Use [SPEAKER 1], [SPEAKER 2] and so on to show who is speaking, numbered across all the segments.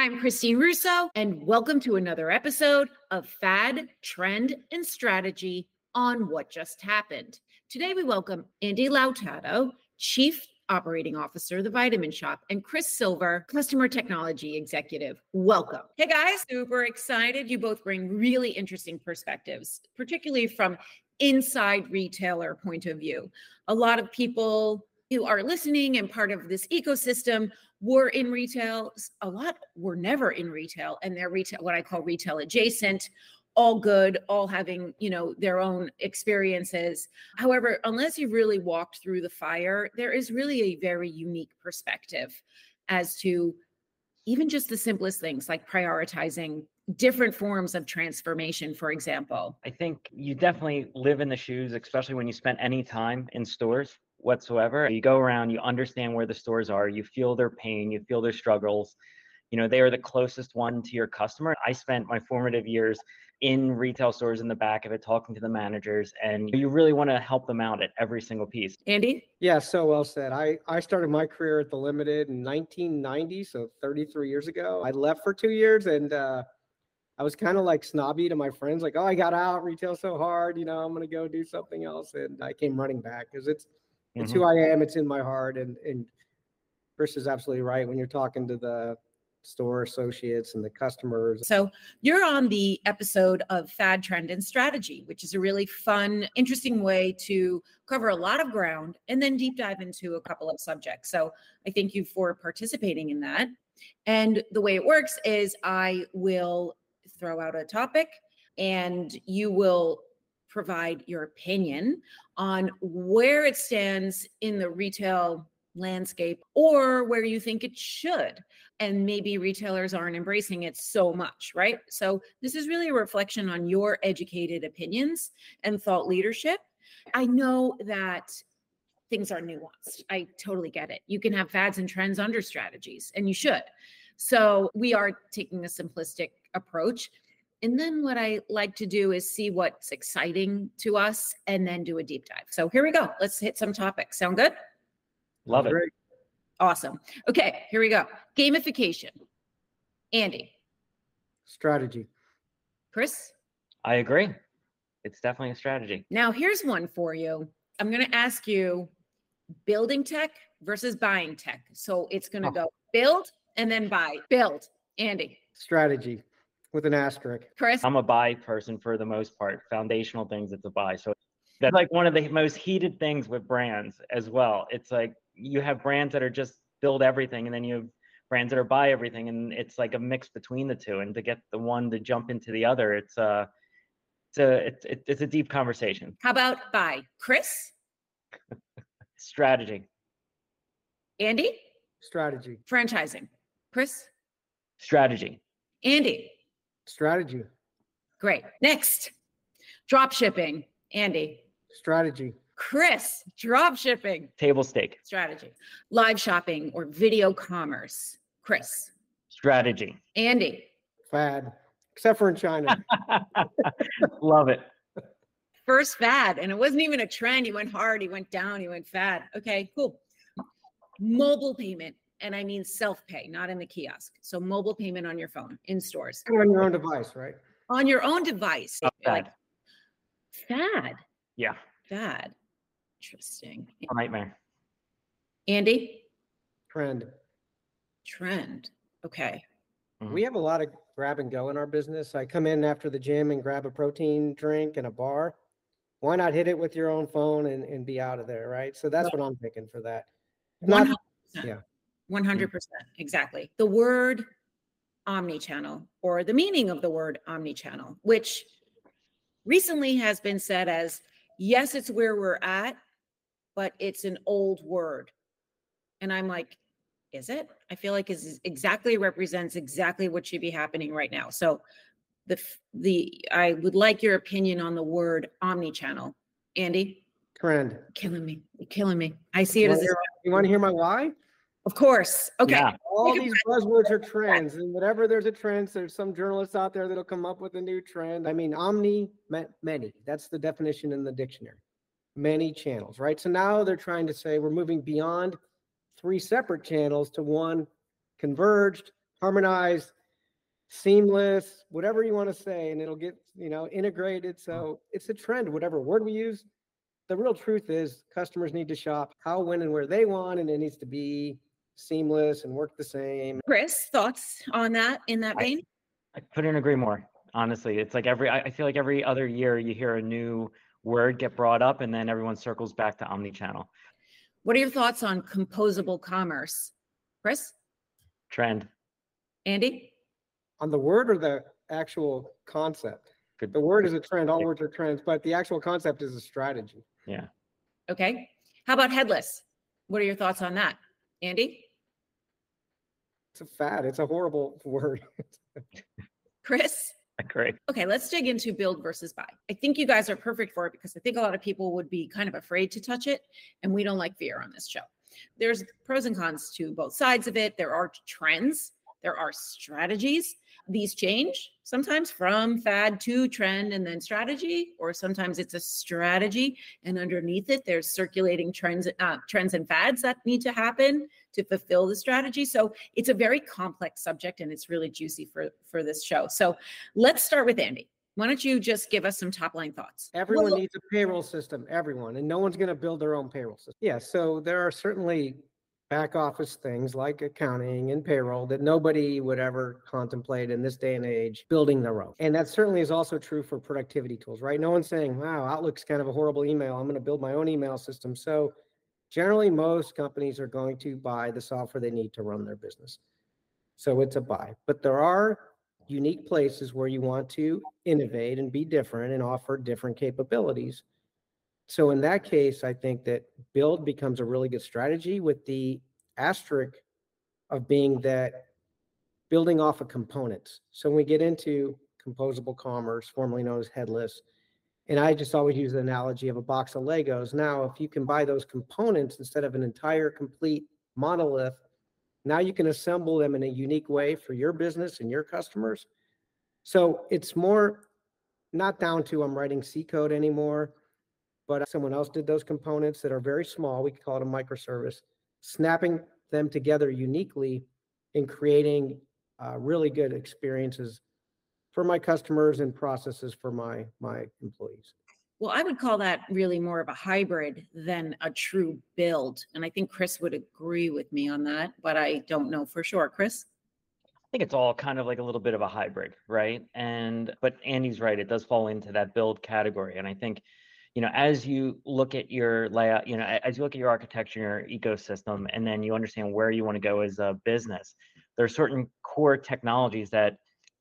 [SPEAKER 1] I'm Christine Russo, and welcome to another episode of Fad, Trend, and Strategy on What Just Happened. Today, we welcome Andy Lautato, Chief Operating Officer, The Vitamin Shoppe, and Chris Silver, Customer Technology Executive. Welcome. Hey guys, super excited. You both bring really interesting perspectives, particularly from inside retailer point of view. A lot of people who are listening and part of this ecosystem were in retail. A lot were never in retail, and they're retail, what I call retail adjacent. All good, all having you know their own experiences. However, unless you really walked through the fire, there is really a very unique perspective as to even just the simplest things like prioritizing different forms of transformation, for example.
[SPEAKER 2] I think you definitely live in the shoes, especially when you spend any time in stores whatsoever. You go around, you understand where the stores are, you feel their pain, you feel their struggles. You know, they are the closest one to your customer. I spent my formative years in retail stores in the back of it, talking to the managers, and you really want to help them out at every single piece.
[SPEAKER 1] Andy?
[SPEAKER 3] Yeah, so well said. I, I started my career at the Limited in 1990, so 33 years ago. I left for two years and uh, I was kind of like snobby to my friends, like, oh, I got out retail so hard, you know, I'm going to go do something else. And I came running back because it's, it's
[SPEAKER 2] Mm-hmm.
[SPEAKER 3] who I am. It's in my heart. And, and Chris is absolutely right. When you're talking to the store associates and the customers,
[SPEAKER 1] So you're on the episode of Fad Trend and Strategy, which is a really fun, interesting way to cover a lot of ground and then deep dive into a couple of subjects. So I thank you for participating in that. And the way it works is I will throw out a topic and you will provide your opinion on where it stands in the retail landscape or where you think it should and maybe retailers aren't embracing it so much, right? So, this is really a reflection on your educated opinions and thought leadership. I know that things are nuanced. I totally get it. You can have fads and trends under strategies, and you should. So, we are taking a simplistic approach. And then what I like to do is see what's exciting to us and then do a deep dive. So, here we go. Let's hit some topics. Sound good?
[SPEAKER 2] Love it.
[SPEAKER 3] Great.
[SPEAKER 1] Awesome. Okay, here we go. Gamification. Andy,
[SPEAKER 3] strategy.
[SPEAKER 1] Chris.
[SPEAKER 2] I agree. It's definitely a strategy.
[SPEAKER 1] Now, here's one for you. I'm going to ask you building tech versus buying tech. So it's going to
[SPEAKER 3] Oh.
[SPEAKER 1] go build and then buy. Build. Andy,
[SPEAKER 3] Strategy with an asterisk.
[SPEAKER 1] Chris.
[SPEAKER 2] I'm a buy person for the most part. Foundational things, it's a buy. So that's like one of the most heated things with brands as well. It's like you have brands that are just build everything, and then you have brands that are buy everything, and it's like a mix between the two. And to get the one to jump into the other, it's a it's a it's, it's- it's a deep conversation.
[SPEAKER 1] How about buy? Chris,
[SPEAKER 2] Strategy,
[SPEAKER 1] Andy,
[SPEAKER 3] Strategy.
[SPEAKER 1] franchising. Chris,
[SPEAKER 2] strategy,
[SPEAKER 1] Andy.
[SPEAKER 3] Strategy.
[SPEAKER 1] Great. Next, drop shipping. Andy,
[SPEAKER 3] Strategy.
[SPEAKER 1] Chris, drop shipping
[SPEAKER 2] table stake,
[SPEAKER 1] strategy, live shopping or video commerce. Chris,
[SPEAKER 2] strategy.
[SPEAKER 1] Andy,
[SPEAKER 3] Fad. Except for in China.
[SPEAKER 2] Love it.
[SPEAKER 1] first fad and it wasn't even a trend he went hard he went down he went fad okay cool mobile payment and i mean self-pay not in the kiosk so mobile payment on your phone in stores
[SPEAKER 3] on your own device, right?
[SPEAKER 1] on your own device
[SPEAKER 2] Oh,
[SPEAKER 1] like
[SPEAKER 2] fad.
[SPEAKER 1] fad
[SPEAKER 2] Yeah,
[SPEAKER 1] fad interesting
[SPEAKER 2] nightmare.
[SPEAKER 1] andy
[SPEAKER 3] Trend.
[SPEAKER 1] trend okay mm-hmm.
[SPEAKER 3] We have a lot of grab and go in our business. I come in after the gym and grab a protein drink and a bar. Why not hit it with your own phone and, and be out of there, right? So that's what I'm thinking for that. Not yeah.
[SPEAKER 1] 100% mm. exactly. The word omni-channel or the meaning of the word omni-channel which recently has been said as yes it's where we're at but it's an old word. And i'm like is it? I feel like is exactly represents exactly what should be happening right now. So the the i would like your opinion on the word omni-channel. Andy?
[SPEAKER 3] Trend.
[SPEAKER 1] killing me You're killing me. I see it
[SPEAKER 3] You
[SPEAKER 1] as a,
[SPEAKER 3] you want to hear my why?
[SPEAKER 1] Of course okay
[SPEAKER 2] Yeah.
[SPEAKER 3] All these buzzwords are trends, and whatever there's a trend, there's some journalists out there that'll come up with a new trend. I mean, omni, ma- many. That's the definition in the dictionary. Many channels, right? So now they're trying to say we're moving beyond three separate channels to one converged harmonized, seamless, whatever you want to say, and it'll get, you know, integrated. So it's a trend, whatever word we use. The real truth is customers need to shop how, when, and where they want, and it needs to be seamless and work the same.
[SPEAKER 1] Chris, thoughts on that in that vein?
[SPEAKER 2] I, I couldn't agree more. Honestly, it's like every, I, I feel like every other year you hear a new word get brought up and then everyone circles back to omni-channel.
[SPEAKER 1] What are your thoughts on composable commerce? Chris?
[SPEAKER 2] Trend.
[SPEAKER 1] Andy?
[SPEAKER 3] On the word or the actual concept?
[SPEAKER 2] Good.
[SPEAKER 3] The word is a trend, all words are trends, but the actual concept is a strategy.
[SPEAKER 2] Yeah.
[SPEAKER 1] Okay. How about headless? What are your thoughts on that? Andy?
[SPEAKER 3] It's a fad. It's a horrible word.
[SPEAKER 1] Chris?
[SPEAKER 2] Great.
[SPEAKER 1] Okay, let's dig into build versus buy. I think you guys are perfect for it because I think a lot of people would be kind of afraid to touch it, and we don't like fear on this show. There's pros and cons to both sides of it. There are trends, there are strategies. These change sometimes from fad to trend and then strategy, or sometimes it's a strategy and underneath it there's circulating trends, uh, trends and fads that need to happen to fulfill the strategy. So it's a very complex subject and it's really juicy for for this show. So let's start with Andy. Why don't you just give us some top line thoughts?
[SPEAKER 3] Everyone well, needs a payroll system, everyone, and no one's going to build their own payroll system. Yeah, so there are certainly back office things like accounting and payroll that nobody would ever contemplate in this day and age building their own. And that certainly is also true for productivity tools, right? No one's saying, wow, Outlook's kind of a horrible email. I'm going to build my own email system. So generally, most companies are going to buy the software they need to run their business. So it's a buy. But there are unique places where you want to innovate and be different and offer different capabilities. So in that case, I think that build becomes a really good strategy with the asterisk of being that building off of components. So when we get into composable commerce, formerly known as headless, and I just always use the analogy of a box of Legos. Now, if you can buy those components instead of an entire complete monolith, now you can assemble them in a unique way for your business and your customers. So it's more not down to I'm writing C code anymore but someone else did those components that are very small. We call it a microservice, snapping them together uniquely and creating uh, really good experiences for my customers and processes for my my employees.
[SPEAKER 1] Well, I would call that really more of a hybrid than a true build. And I think Chris would agree with me on that, but I don't know for sure. Chris?
[SPEAKER 2] I think it's all kind of like a little bit of a hybrid, right? And but Andy's right, it does fall into that build category. And I think you know, as you look at your layout, you know, as you look at your architecture, your ecosystem, and then you understand where you want to go as a business, there are certain core technologies that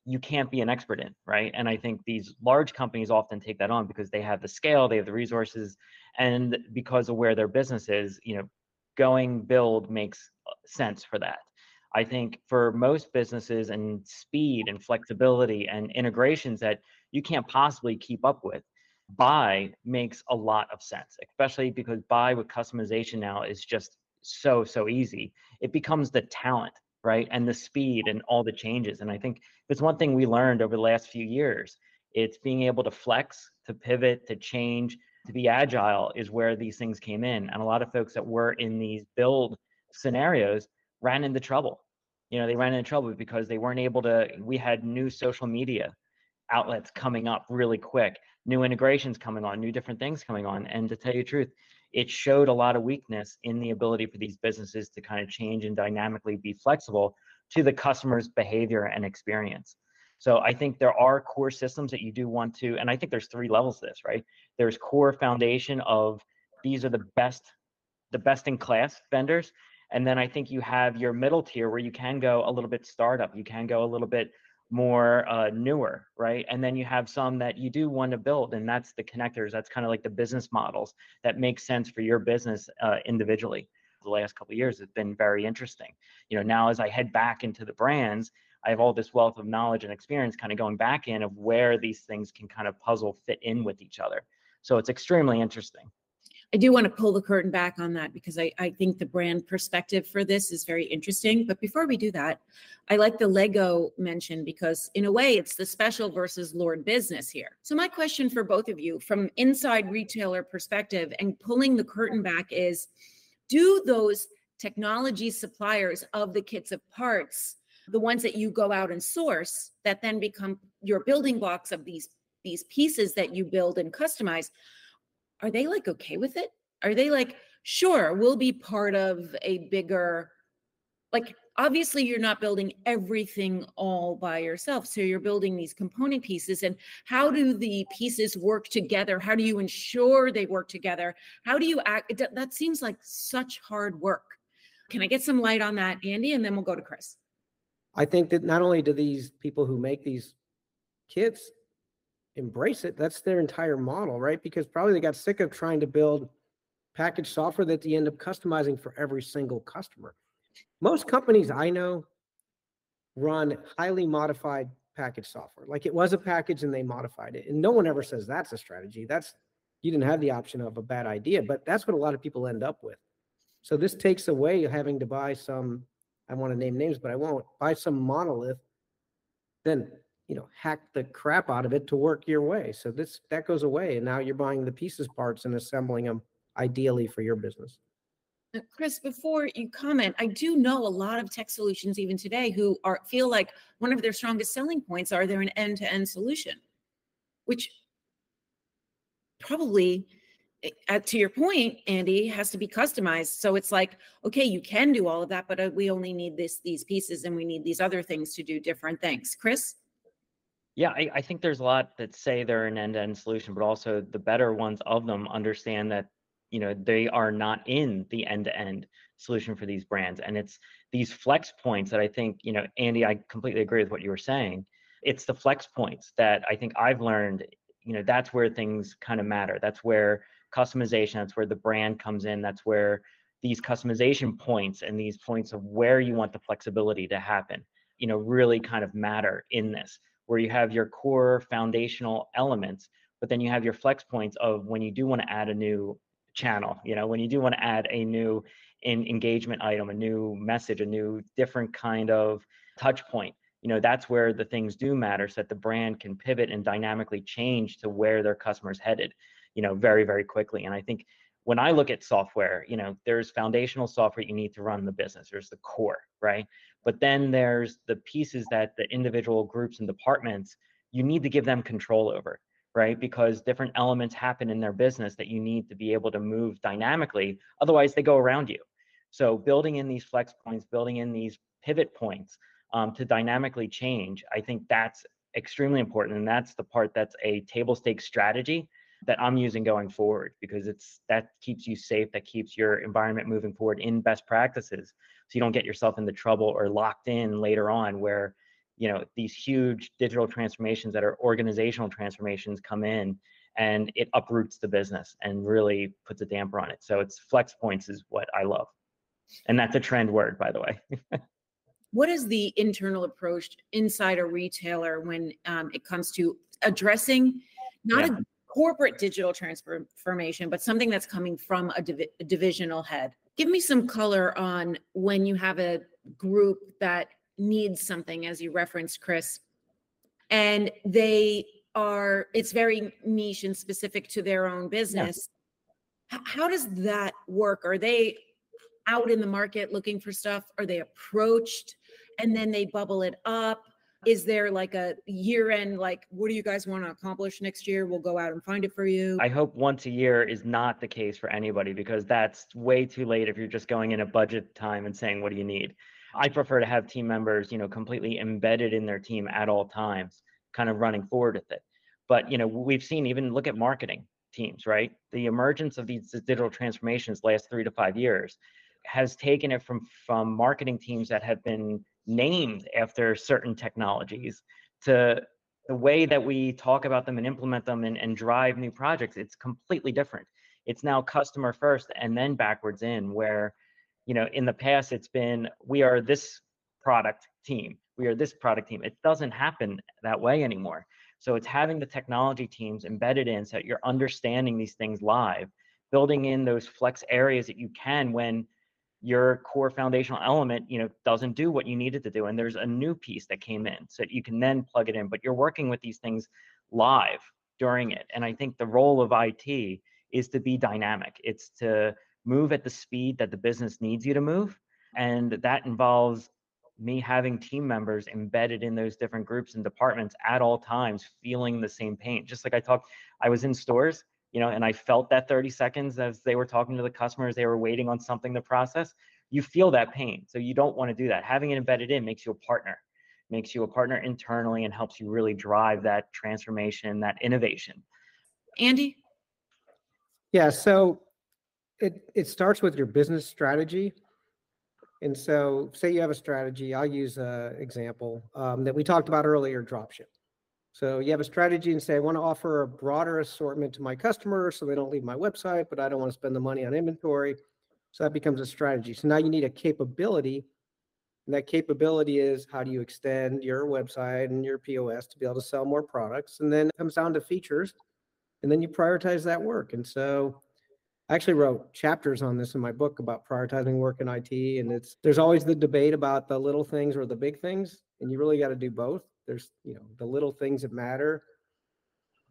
[SPEAKER 2] you can't be an expert in, right? And I think these large companies often take that on because they have the scale, they have the resources, and because of where their business is, you know, going build makes uh, sense for that. I think for most businesses and speed and flexibility and integrations that you can't possibly keep up with, buy makes a lot of sense, especially because buy with customization now is just so, so easy. It becomes the talent, right? And the speed and all the changes. And I think it's one thing we learned over the last few years. It's being able to flex, to pivot, to change, to be agile is where these things came in. And a lot of folks that were in these build scenarios ran into trouble. You know, they ran into trouble because they weren't able to, we had new social media outlets coming up really quick new integrations coming on, new different things coming on. And to tell you the truth, it showed a lot of weakness in the ability for these businesses to kind of change and dynamically be flexible to the customer's behavior and experience. So I think there are core systems that you do want to, and I think there's three levels to this, right? There's core foundation of these are the best, the best in class vendors. And then I think you have your middle tier where you can go a little bit startup, you can go a little bit more uh, newer, right? And then you have some that you do want to build, and that's the connectors. That's kind of like the business models that make sense for your business uh, individually. The last couple of years has been very interesting. You know, now as I head back into the brands, I have all this wealth of knowledge and experience kind of going back in of where these things can kind of puzzle fit in with each other. So it's extremely interesting.
[SPEAKER 1] I do want to pull the curtain back on that because I, I think the brand perspective for this is very interesting. But before we do that, I like the Lego mention because, in a way, it's the special versus Lord business here. So, my question for both of you from inside retailer perspective and pulling the curtain back is do those technology suppliers of the kits of parts the ones that you go out and source that then become your building blocks of these these pieces that you build and customize are they like okay with it? Are they like sure we'll be part of a bigger like obviously you're not building everything all by yourself so you're building these component pieces and how do the pieces work together? How do you ensure they work together? How do you act? That seems like such hard work. Can i get some light on that andy and then we'll go to chris?
[SPEAKER 3] I think that not only do these people who make these kits embrace it that's their entire model right? Because probably they got sick of trying to build package software that they end up customizing for every single customer most companies I know run highly modified package software. Like it was a package and they modified it. And no one ever says that's a strategy. That's you didn't have the option of a bad idea, but that's what a lot of people end up with. So this takes away having to buy some, I want to name names, but I won't buy some monolith, then you know, hack the crap out of it to work your way. So this that goes away. And now you're buying the pieces parts and assembling them ideally for your business.
[SPEAKER 1] Chris, before you comment, I do know a lot of tech solutions even today who are feel like one of their strongest selling points are they're an end-to-end solution, which probably uh, to your point, Andy, has to be customized. So it's like, okay, you can do all of that, but uh, we only need this these pieces, and we need these other things to do different things. Chris.
[SPEAKER 2] Yeah, I, I think there's a lot that say they're an end-to-end solution, but also the better ones of them understand that you know they are not in the end-to-end solution for these brands and it's these flex points that i think you know andy i completely agree with what you were saying. It's the flex points that i think i've learned you know that's where things kind of matter. That's where customization that's where the brand comes in that's where these customization points and these points of where you want the flexibility to happen you know really kind of matter in this where you have your core foundational elements but then you have your flex points of when you do want to add a new channel. You know, when you do want to add a new in engagement item, a new message, a new different kind of touch point, you know, that's where the things do matter so that the brand can pivot and dynamically change to where their customers headed, you know, very, very quickly. And I think when I look at software, you know, there's foundational software you need to run the business. There's the core, right? But then there's the pieces that the individual groups and departments you need to give them control over right? Because different elements happen in their business that you need to be able to move dynamically. Otherwise, they go around you. So building in these flex points, building in these pivot points um, to dynamically change, I think that's extremely important. And that's the part that's a table stakes strategy that I'm using going forward because it's that keeps you safe, that keeps your environment moving forward in best practices. So you don't get yourself into trouble or locked in later on where you know these huge digital transformations that are organizational transformations come in and it uproots the business and really puts a damper on it. So it's flex points is what i love. And that's a trend word by the way.
[SPEAKER 1] What is the internal approach inside a retailer when um, it comes to addressing not yeah. a corporate digital transformation but something that's coming from a, div- a divisional head? Give me some color on when you have a group that needs something, as you referenced, Chris, and they are, it's very niche and specific to their own business. Yeah. How does that work? Are they out in the market looking for stuff? Are they approached and then they bubble it up? Is there like a year end, like, what do you guys want to accomplish next year? We'll go out and find it for you.
[SPEAKER 2] I hope once a year is not the case for anybody because that's way too late if you're just going in a budget time and saying, what do you need? I prefer to have team members, you know, completely embedded in their team at all times, kind of running forward with it. But you know, we've seen even look at marketing teams, right? The emergence of these digital transformations last three to five years has taken it from from marketing teams that have been named after certain technologies to the way that we talk about them and implement them and, and drive new projects it's completely different it's now customer first and then backwards in where you know in the past it's been we are this product team. We are this product team. It doesn't happen that way anymore. So it's having the technology teams embedded in so that you're understanding these things live building in those flex areas that you can when your core foundational element you know doesn't do what you needed to do and there's a new piece that came in so that you can then plug it in but you're working with these things live during it. And i think the role of it is to be dynamic. It's to move at the speed that the business needs you to move. And that involves me having team members embedded in those different groups and departments at all times feeling the same pain just like i talked i was in stores you know and i felt that 30 seconds as they were talking to the customers they were waiting on something to process you feel that pain so you don't want to do that having it embedded in makes you a partner makes you a partner internally and helps you really drive that transformation that innovation
[SPEAKER 1] Andy?
[SPEAKER 3] Yeah, so it it starts with your business strategy. And so, say you have a strategy. I'll use an example um, that we talked about earlier: dropship. So you have a strategy and say, I want to offer a broader assortment to my customers, so they don't leave my website, but I don't want to spend the money on inventory. So that becomes a strategy. So now you need a capability, and that capability is how do you extend your website and your POS to be able to sell more products, and then it comes down to features, and then you prioritize that work. And so I actually wrote chapters on this in my book about prioritizing work in IT. And it's there's always the debate about the little things or the big things, and you really got to do both. There's you know the little things that matter.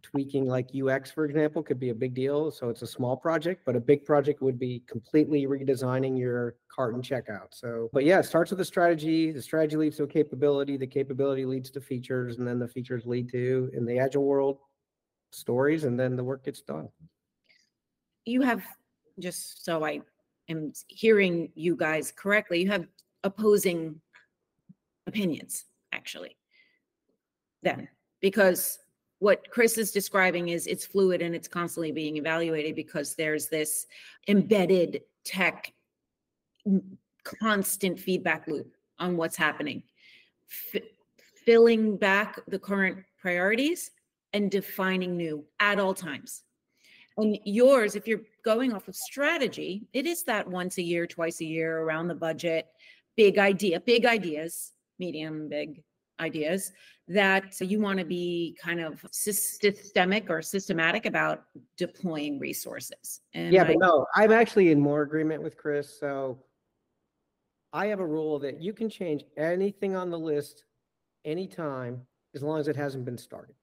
[SPEAKER 3] Tweaking like UX, for example, could be a big deal. So it's a small project, but a big project would be completely redesigning your cart and checkout. So, but yeah, it starts with a strategy. The strategy leads to a capability. The capability leads to features, and then the features lead to, in the agile world, stories, and then the work gets done
[SPEAKER 1] you have just so I am hearing you guys correctly, you have opposing opinions actually. Then, because what Chris is describing is it's fluid and it's constantly being evaluated because there's this embedded tech constant feedback loop on what's happening, F- filling back the current priorities and defining new at all times. And yours, if you're going off of strategy, it is that once a year, twice a year around the budget, big idea, big ideas, medium, big ideas that you want to be kind of systemic or systematic about deploying resources.
[SPEAKER 3] And yeah, I, but no, I'm actually in more agreement with Chris. So I have a rule that you can change anything on the list anytime as long as it hasn't been started.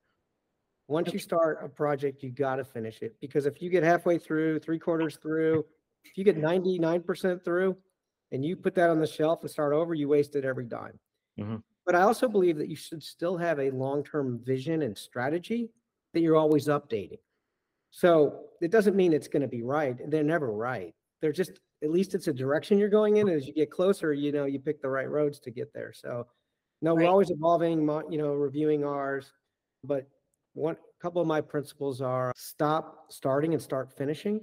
[SPEAKER 3] Once you start a project, you got to finish it because if you get halfway through, three quarters through, if you get 99% through and you put that on the shelf and start over, you wasted every dime. Mm-hmm. But I also believe that you should still have a long term vision and strategy that you're always updating. So it doesn't mean it's going to be right. They're never right. They're just, at least it's a direction you're going in. And as you get closer, you know, you pick the right roads to get there. So, no, right. we're always evolving, you know, reviewing ours, but one couple of my principles are stop starting and start finishing.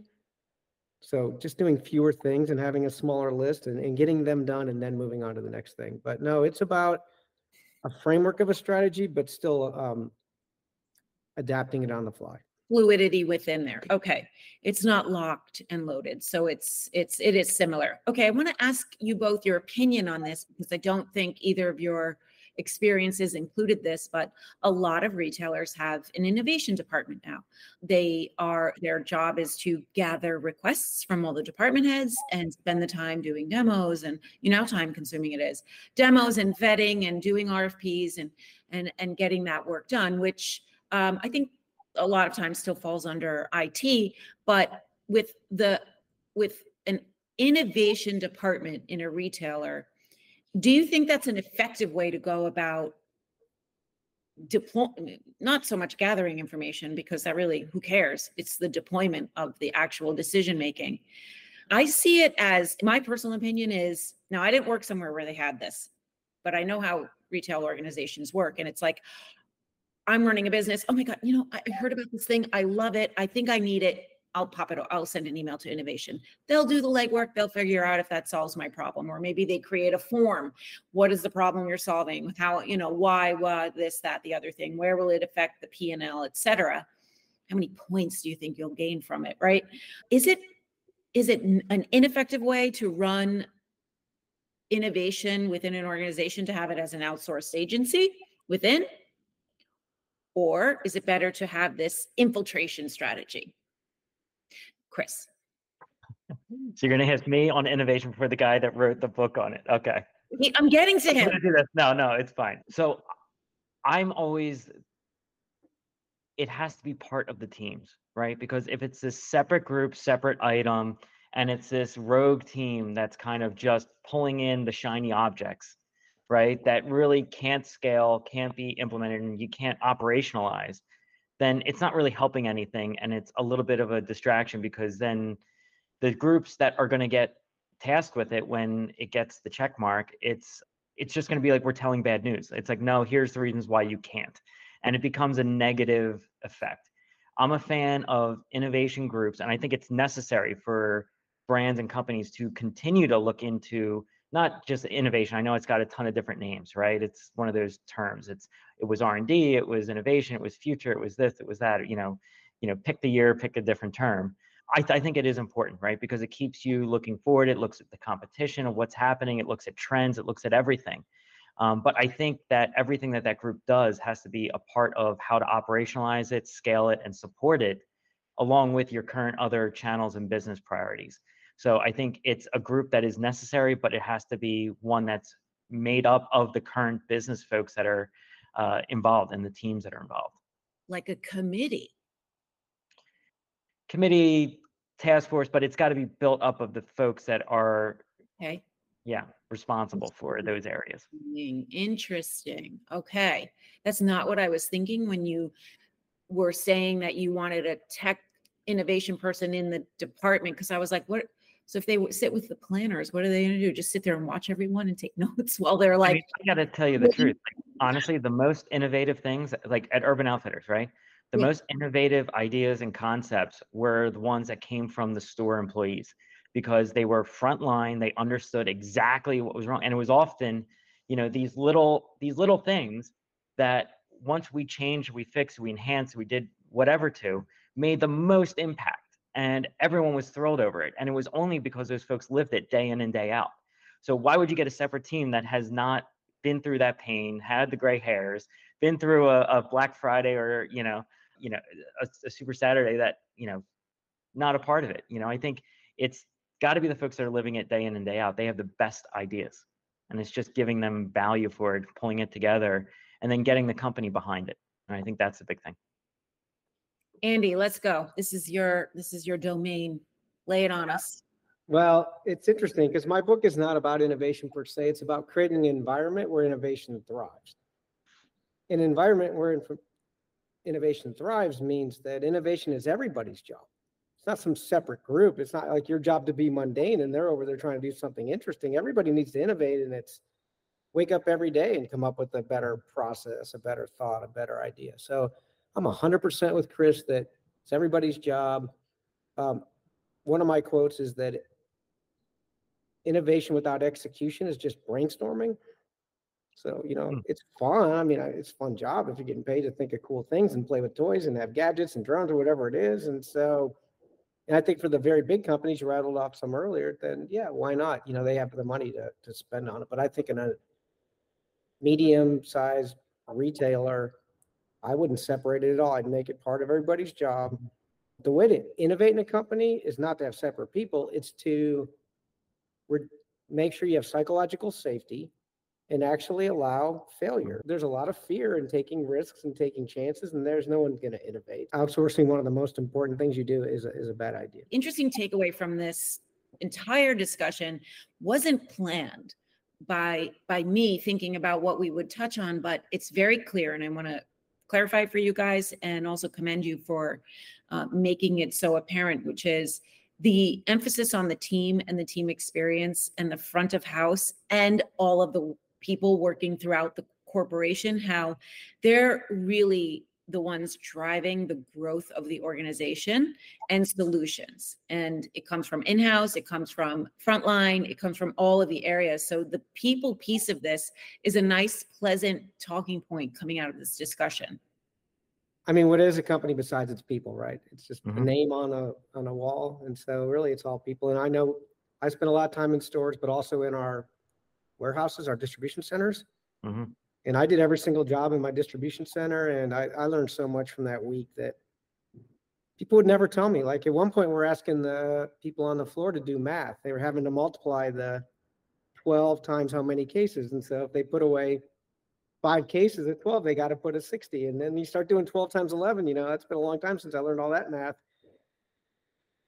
[SPEAKER 3] So just doing fewer things and having a smaller list and, and getting them done and then moving on to the next thing. But no, it's about a framework of a strategy, but still um, adapting it on the fly.
[SPEAKER 1] Fluidity within there. Okay. It's not locked and loaded. So it's it's it is similar. Okay. I want to ask you both your opinion on this because i don't think either of your experiences included this, but a lot of retailers have an innovation department now. They are, their job is to gather requests from all the department heads and spend the time doing demos and you know how time consuming it is. Demos and vetting and doing RFPs and and and getting that work done, which um, I think a lot of times still falls under IT, but with the with an innovation department in a retailer do you think that's an effective way to go about deploy not so much gathering information because that really who cares? It's the deployment of the actual decision making i see it as my personal opinion is now i didn't work somewhere where they had this but i know how retail organizations work and it's like i'm running a business. Oh my god you know i heard about this thing. I love it. I think i need it I'll pop it, I'll send an email to innovation. They'll do the legwork, they'll figure out if that solves my problem. Or maybe they create a form. What is the problem you're solving? How, you know, why, what, this, that, the other thing, where will it affect the P&L, et cetera? How many points do you think you'll gain from it, right? Is it is it an ineffective way to run innovation within an organization to have it as an outsourced agency within? Or is it better to have this infiltration strategy? Chris.
[SPEAKER 2] So you're going to hit me on innovation for the guy that wrote the book on it. Okay.
[SPEAKER 1] I'm getting to him.
[SPEAKER 2] No, no, it's fine. So I'm always, it has to be part of the teams, right? Because if it's this separate group, separate item, and it's this rogue team that's kind of just pulling in the shiny objects, right, that really can't scale, can't be implemented, and you can't operationalize, then it's not really helping anything. And it's a little bit of a distraction because then the groups that are going to get tasked with it when it gets the check mark, it's it's just going to be like we're telling bad news. It's like, no, here's the reasons why you can't. And it becomes a negative effect. I'm a fan of innovation groups, and I think it's necessary for brands and companies to continue to look into not just innovation. I know it's got a ton of different names, right? It's one of those terms. It's it was R&D, it was innovation, it was future, it was this, it was that. You know, you know, pick the year, pick a different term. I, th- I think it is important, right? Because it keeps you looking forward. It looks at the competition of what's happening. It looks at trends. It looks at everything. Um, but I think that everything that that group does has to be a part of how to operationalize it, scale it, and support it, along with your current other channels and business priorities. So I think it's a group that is necessary, but it has to be one that's made up of the current business folks that are uh, involved and the teams that are involved.
[SPEAKER 1] Like a committee.
[SPEAKER 2] Committee, task force, but it's got to be built up of the folks that are
[SPEAKER 1] Okay.
[SPEAKER 2] yeah responsible for those areas.
[SPEAKER 1] Interesting. Okay. That's not what I was thinking when you were saying that you wanted a tech innovation person in the department. Cause I was like, what? So if they would sit with the planners, what are they going to do? Just sit there and watch everyone and take notes while they're
[SPEAKER 2] I
[SPEAKER 1] like,
[SPEAKER 2] mean, I got to tell you the truth. Like, honestly, the most innovative things, like at Urban Outfitters, right? The
[SPEAKER 1] Yeah.
[SPEAKER 2] most innovative ideas and concepts were the ones that came from the store employees because they were frontline. They understood exactly what was wrong, and it was often, you know, these little these little things that once we changed, we fixed, we enhanced, we did whatever to, made the most impact, and everyone was thrilled over it. And it was only because those folks lived it day in and day out. So why would you get a separate team that has not been through that pain, had the gray hairs, been through a, a Black Friday or you know, you know, a, a Super Saturday that you know, not a part of it. You know, I think it's got to be the folks that are living it day in and day out. They have the best ideas, and it's just giving them value for it, pulling it together, and then getting the company behind it. And I think that's the big thing.
[SPEAKER 1] Andy, let's go. This is your this is your domain. Lay it on us.
[SPEAKER 3] Well, it's interesting because my book is not about innovation per se. It's about creating an environment where innovation thrives. An environment where inf- innovation thrives means that innovation is everybody's job. It's not some separate group. It's not like your job to be mundane and they're over there trying to do something interesting. Everybody needs to innovate and it's wake up every day and come up with a better process, a better thought, a better idea. So I'm 100% with Chris that it's everybody's job. Um, one of my quotes is that innovation without execution is just brainstorming. So, you know,
[SPEAKER 2] Hmm.
[SPEAKER 3] it's fun. I mean, it's a fun job if you're getting paid to think of cool things and play with toys and have gadgets and drones or whatever it is. And so, and I think for the very big companies, you rattled off some earlier, then yeah, why not? You know, they have the money to, to spend on it. But I think in a medium sized retailer, I wouldn't separate it at all. I'd make it part of everybody's job. The way to innovate in a company is not to have separate people, it's to re- make sure you have psychological safety and actually allow failure. There's a lot of fear in taking risks and taking chances, and there's no one going to innovate. Outsourcing, one of the most important things you do, is a, is a bad idea.
[SPEAKER 1] Interesting takeaway from this entire discussion wasn't planned by by me thinking about what we would touch on, but it's very clear, and I want to clarify for you guys and also commend you for uh, making it so apparent, which is the emphasis on the team and the team experience and the front of house and all of the people working throughout the corporation, how they're really the ones driving the growth of the organization and solutions. And it comes from in house, it comes from frontline, it comes from all of the areas. So the people piece of this is a nice, pleasant talking point coming out of this discussion.
[SPEAKER 3] I mean, what is a company besides its people, right? It's just a
[SPEAKER 2] Mhm.
[SPEAKER 3] name on a on a wall, and so really, it's all people. And I know I spend a lot of time in stores, but also in our warehouses, our distribution centers.
[SPEAKER 2] Mhm.
[SPEAKER 3] And I did every single job in my distribution center, and I, I learned so much from that week that people would never tell me. Like at one point, we're asking the people on the floor to do math. They were having to multiply the 12 times how many cases. And so if they put away five cases at 12, they got to put a 60. And then you start doing 12 times 11, you know, it's been a long time since I learned all that math.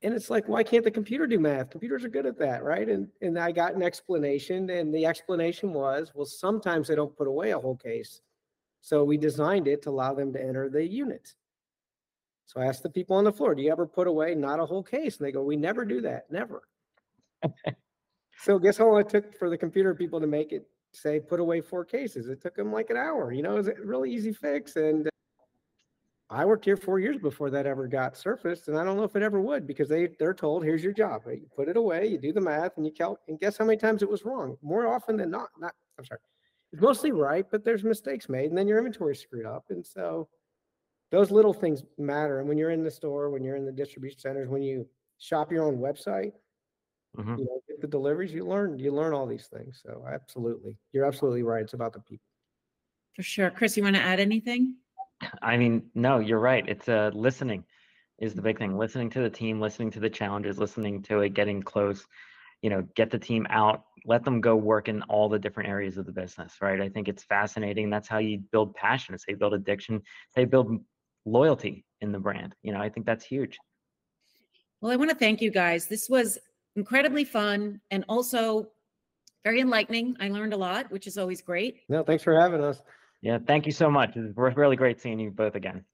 [SPEAKER 3] And it's like, why can't the computer do math? Computers are good at that, right? And and I got an explanation, and the explanation was, well, sometimes they don't put away a whole case. So we designed it to allow them to enter the unit. So I asked the people on the floor, do you ever put away not a whole case? And they go, we never do that, never. so guess how long it took for the computer people to make it say put away four cases? It took them like an hour. You know, it was a really easy fix. And I worked here four years before that ever got surfaced, and I don't know if it ever would because they they're told here's your job. You put it away, you do the math, and you count. And guess how many times it was wrong? More often than not. Not I'm sorry, it's mostly right, but there's mistakes made, and then your inventory screwed up. And so those little things matter. And when you're in the store, when you're in the distribution centers, when you shop your own website,
[SPEAKER 2] Mhm.
[SPEAKER 3] you know, get the deliveries, you learn you learn all these things. So absolutely, you're absolutely right. It's about the people.
[SPEAKER 1] For sure. Chris, you want to add anything?
[SPEAKER 2] I mean, no, you're right. It's uh, listening is the big thing. Listening to the team, listening to the challenges, listening to it, getting close. You know, get the team out, let them go work in all the different areas of the business. Right. I think it's fascinating. That's how you build passion. It's how you build addiction. It's how you build loyalty in the brand. You know, I think that's huge.
[SPEAKER 1] Well, I want to thank you guys. This was incredibly fun and also very enlightening. I learned a lot, which is always great.
[SPEAKER 3] No, thanks for having us.
[SPEAKER 2] Yeah. Thank you so much. It's really great seeing you both again.